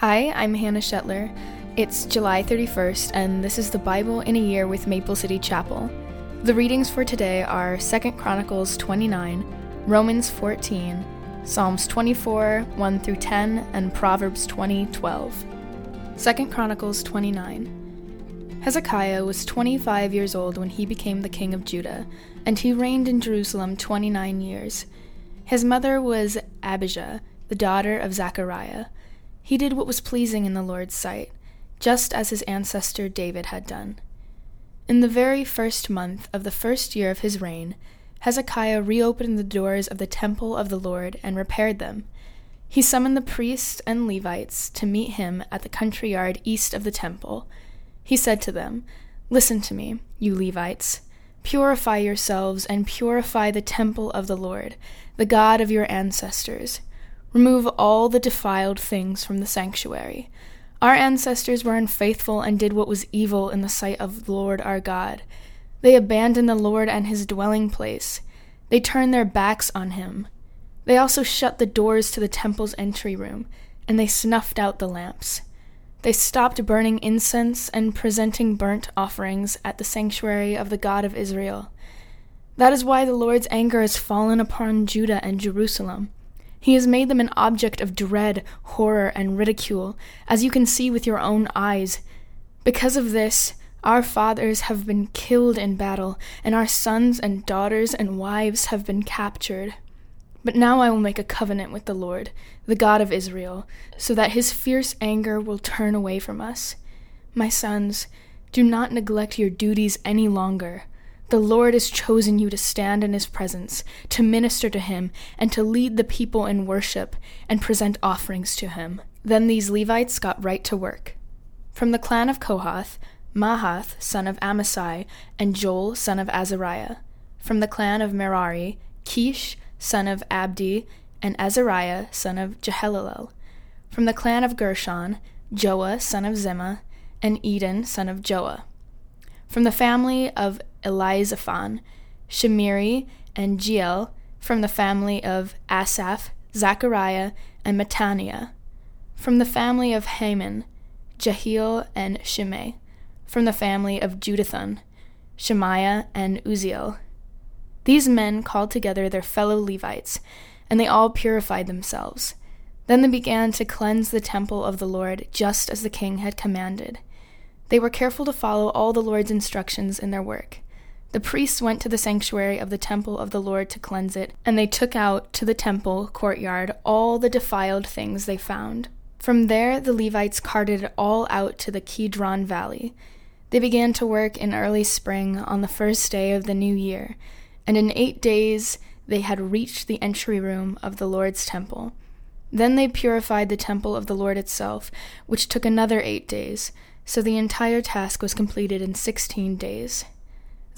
Hi, I'm Hannah Shetler. It's July 31st, and this is the Bible in a Year with Maple City Chapel. The readings for today are 2 Chronicles 29, Romans 14, Psalms 24, 1 through 10, and Proverbs 20, 12. 2 Chronicles 29. Hezekiah was 25 years old when he became the king of Judah, and he reigned in Jerusalem 29 years. His mother was Abijah, the daughter of Zechariah. He did what was pleasing in the Lord's sight, just as his ancestor David had done. In the very first month of the first year of his reign, Hezekiah reopened the doors of the temple of the Lord and repaired them. He summoned the priests and Levites to meet him at the country yard east of the temple. He said to them, Listen to me, you Levites. Purify yourselves and purify the temple of the Lord, the God of your ancestors. Remove all the defiled things from the sanctuary. Our ancestors were unfaithful and did what was evil in the sight of the Lord our God. They abandoned the Lord and his dwelling place. They turned their backs on him. They also shut the doors to the temple's entry room, and they snuffed out the lamps. They stopped burning incense and presenting burnt offerings at the sanctuary of the God of Israel. That is why the Lord's anger has fallen upon Judah and Jerusalem. He has made them an object of dread, horror, and ridicule, as you can see with your own eyes. Because of this, our fathers have been killed in battle, and our sons and daughters and wives have been captured. But now I will make a covenant with the Lord, the God of Israel, so that his fierce anger will turn away from us. My sons, do not neglect your duties any longer. The Lord has chosen you to stand in his presence, to minister to him, and to lead the people in worship and present offerings to him. Then these Levites got right to work. From the clan of Kohath, Mahath, son of Amasai, and Joel, son of Azariah. From the clan of Merari, Kish, son of Abdi, and Azariah, son of Jehallelel. From the clan of Gershon, Joah, son of Zimmah, and Eden, son of Joah. From the family of Elizaphan, Shimri, and Jeiel, from the family of Asaph, Zechariah, and Mattaniah. From the family of Heman, Jehiel and Shimei. From the family of Jeduthun, Shemaiah and Uzziel. These men called together their fellow Levites, and they all purified themselves. Then they began to cleanse the temple of the Lord, just as the king had commanded. They were careful to follow all the Lord's instructions in their work. The priests went to the sanctuary of the temple of the Lord to cleanse it, and they took out to the temple courtyard all the defiled things they found. From there, the Levites carted it all out to the Kidron Valley. They began to work in early spring on the first day of the new year, and in eight days they had reached the entry room of the Lord's temple. Then they purified the temple of the Lord itself, which took another eight days, so the entire task was completed in sixteen days.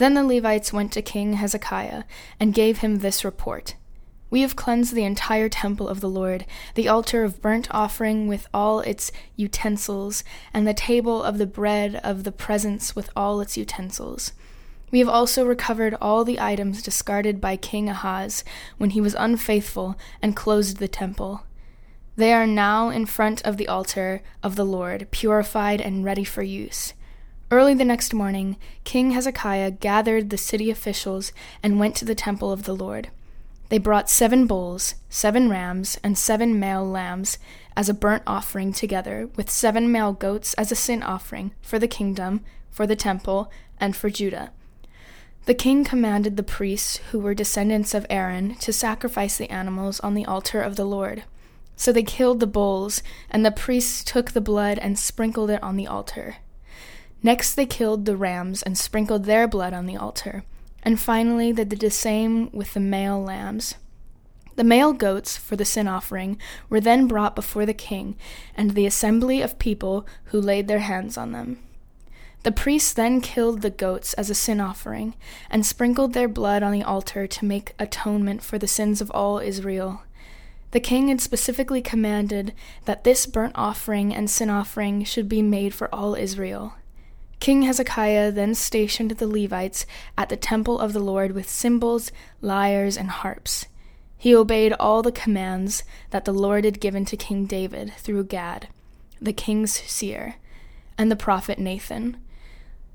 Then the Levites went to King Hezekiah and gave him this report We have cleansed the entire temple of the Lord, the altar of burnt offering with all its utensils, and the table of the bread of the presence with all its utensils. We have also recovered all the items discarded by King Ahaz when he was unfaithful and closed the temple. They are now in front of the altar of the Lord, purified and ready for use. Early the next morning, King Hezekiah gathered the city officials and went to the temple of the Lord. They brought seven bulls, seven rams, and seven male lambs as a burnt offering together, with seven male goats as a sin offering for the kingdom, for the temple, and for Judah. The king commanded the priests, who were descendants of Aaron, to sacrifice the animals on the altar of the Lord. So they killed the bulls, and the priests took the blood and sprinkled it on the altar. Next, they killed the rams and sprinkled their blood on the altar. And finally, they did the same with the male lambs. The male goats for the sin offering were then brought before the king and the assembly of people who laid their hands on them. The priests then killed the goats as a sin offering and sprinkled their blood on the altar to make atonement for the sins of all Israel. The king had specifically commanded that this burnt offering and sin offering should be made for all Israel. King Hezekiah then stationed the Levites at the temple of the Lord with cymbals, lyres, and harps. He obeyed all the commands that the Lord had given to King David through Gad. the king's seer, and the prophet Nathan.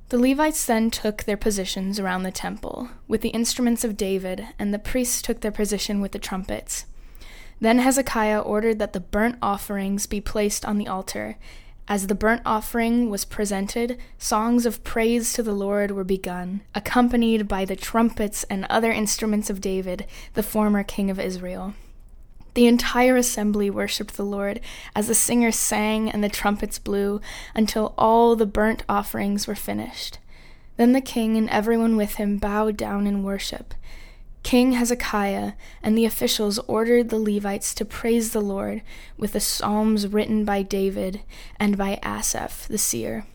The Levites then took their positions around the temple with the instruments of David, and the priests took their position with the trumpets. Then Hezekiah ordered that the burnt offerings be placed on the altar. As the burnt offering was presented, songs of praise to the Lord were begun, accompanied by the trumpets and other instruments of David, the former king of Israel. The entire assembly worshipped the Lord as the singers sang and the trumpets blew until all the burnt offerings were finished. Then the king and everyone with him bowed down in worship. King Hezekiah and the officials ordered the Levites to praise the Lord with the psalms written by David and by Asaph the seer.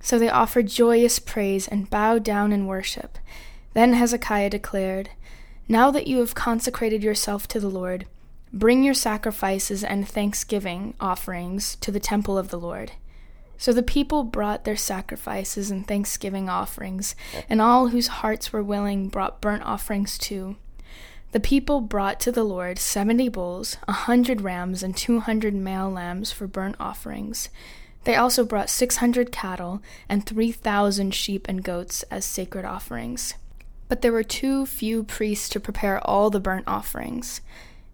So they offered joyous praise and bowed down in worship. Then Hezekiah declared, Now that you have consecrated yourself to the Lord, Bring your sacrifices and thanksgiving offerings to the temple of the Lord. So the people brought their sacrifices and thanksgiving offerings, and all whose hearts were willing brought burnt offerings too. The people brought to the Lord seventy bulls, a hundred rams, and two hundred male lambs for burnt offerings. They also brought six hundred cattle and three thousand sheep and goats as sacred offerings. But there were too few priests to prepare all the burnt offerings.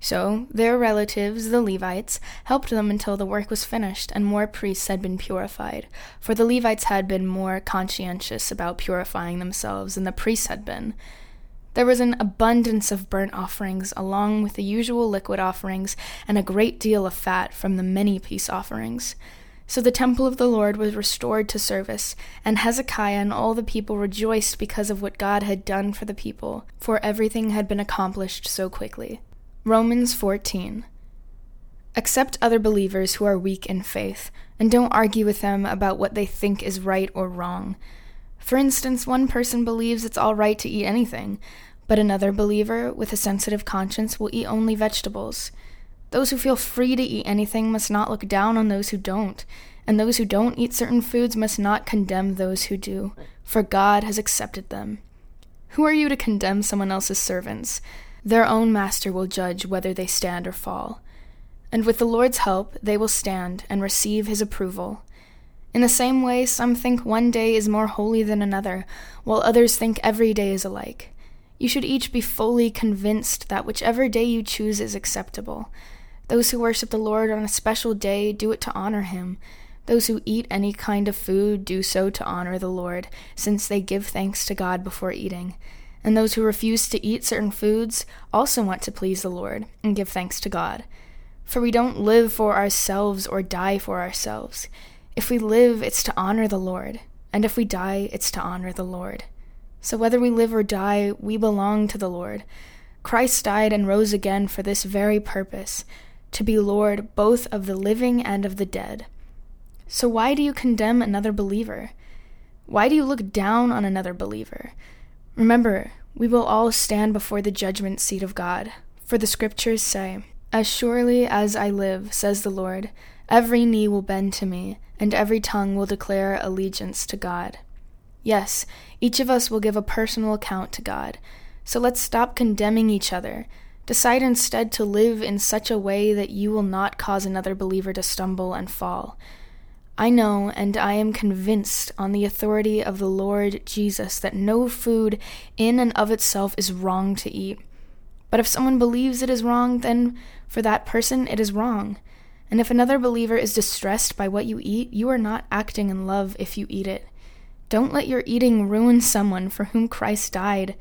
So their relatives, the Levites, helped them until the work was finished and more priests had been purified, for the Levites had been more conscientious about purifying themselves than the priests had been. There was an abundance of burnt offerings, along with the usual liquid offerings, and a great deal of fat from the many peace offerings. So the temple of the Lord was restored to service, and Hezekiah and all the people rejoiced because of what God had done for the people, for everything had been accomplished so quickly. Romans 14. Accept other believers who are weak in faith, and don't argue with them about what they think is right or wrong. For instance, one person believes it's all right to eat anything, but another believer with a sensitive conscience will eat only vegetables. Those who feel free to eat anything must not look down on those who don't, and those who don't eat certain foods must not condemn those who do, for God has accepted them. Who are you to condemn someone else's servants? Their own master will judge whether they stand or fall. And with the Lord's help, they will stand and receive his approval. In the same way, some think one day is more holy than another, while others think every day is alike. You should each be fully convinced that whichever day you choose is acceptable. Those who worship the Lord on a special day do it to honor him. Those who eat any kind of food do so to honor the Lord, since they give thanks to God before eating and those who refuse to eat certain foods also want to please the Lord and give thanks to God. For we don't live for ourselves or die for ourselves. If we live, it's to honor the Lord, and if we die, it's to honor the Lord. So whether we live or die, we belong to the Lord. Christ died and rose again for this very purpose to be Lord both of the living and of the dead. So why do you condemn another believer? Why do you look down on another believer? Remember, we will all stand before the judgment seat of God, for the scriptures say, As surely as I live, says the Lord, every knee will bend to me, and every tongue will declare allegiance to God. Yes, each of us will give a personal account to God. So let's stop condemning each other. Decide instead to live in such a way that you will not cause another believer to stumble and fall. I know and I am convinced on the authority of the Lord Jesus that no food in and of itself is wrong to eat. But if someone believes it is wrong, then for that person it is wrong. And if another believer is distressed by what you eat, you are not acting in love if you eat it. Don't let your eating ruin someone for whom Christ died.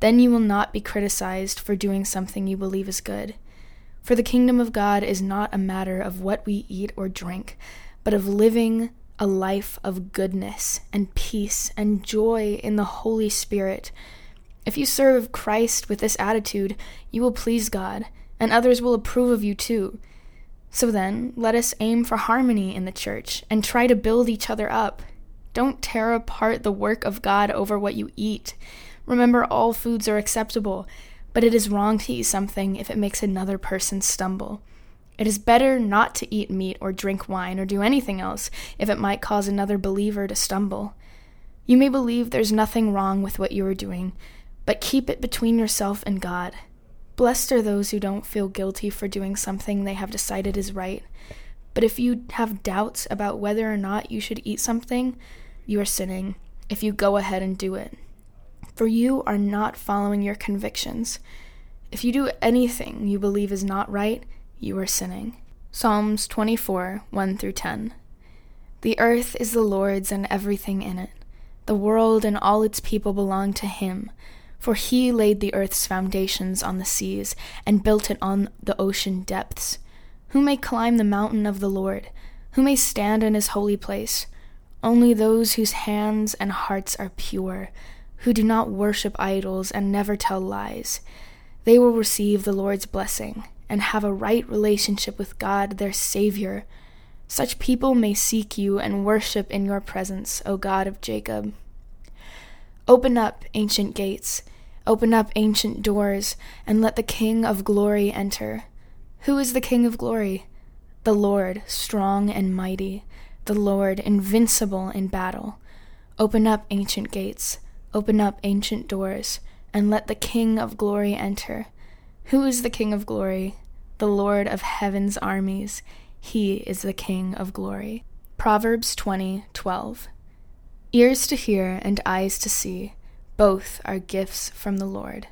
Then you will not be criticized for doing something you believe is good. For the kingdom of God is not a matter of what we eat or drink but of living a life of goodness and peace and joy in the Holy Spirit. If you serve Christ with this attitude, you will please God, and others will approve of you too. So then, let us aim for harmony in the church and try to build each other up. Don't tear apart the work of God over what you eat. Remember, all foods are acceptable, but it is wrong to eat something if it makes another person stumble. It is better not to eat meat or drink wine or do anything else if it might cause another believer to stumble. You may believe there's nothing wrong with what you are doing, but keep it between yourself and God. Blessed are those who don't feel guilty for doing something they have decided is right. But if you have doubts about whether or not you should eat something, you are sinning if you go ahead and do it. For you are not following your convictions. If you do anything you believe is not right, you are sinning. Psalms 24 1 through 10. The earth is the Lord's and everything in it. The world and all its people belong to Him. For He laid the earth's foundations on the seas and built it on the ocean depths. Who may climb the mountain of the Lord? Who may stand in His holy place? Only those whose hands and hearts are pure, who do not worship idols and never tell lies. They will receive the Lord's blessing and have a right relationship with God, their Savior. Such people may seek you and worship in your presence, O God of Jacob. Open up ancient gates, open up ancient doors, and let the King of glory enter. Who is the King of glory? The Lord, strong and mighty, the Lord, invincible in battle. Open up ancient gates, open up ancient doors, and let the King of glory enter. Who is the King of glory? The Lord of heaven's armies. He is the King of glory. Proverbs 20:12. Ears to hear and eyes to see, both are gifts from the Lord.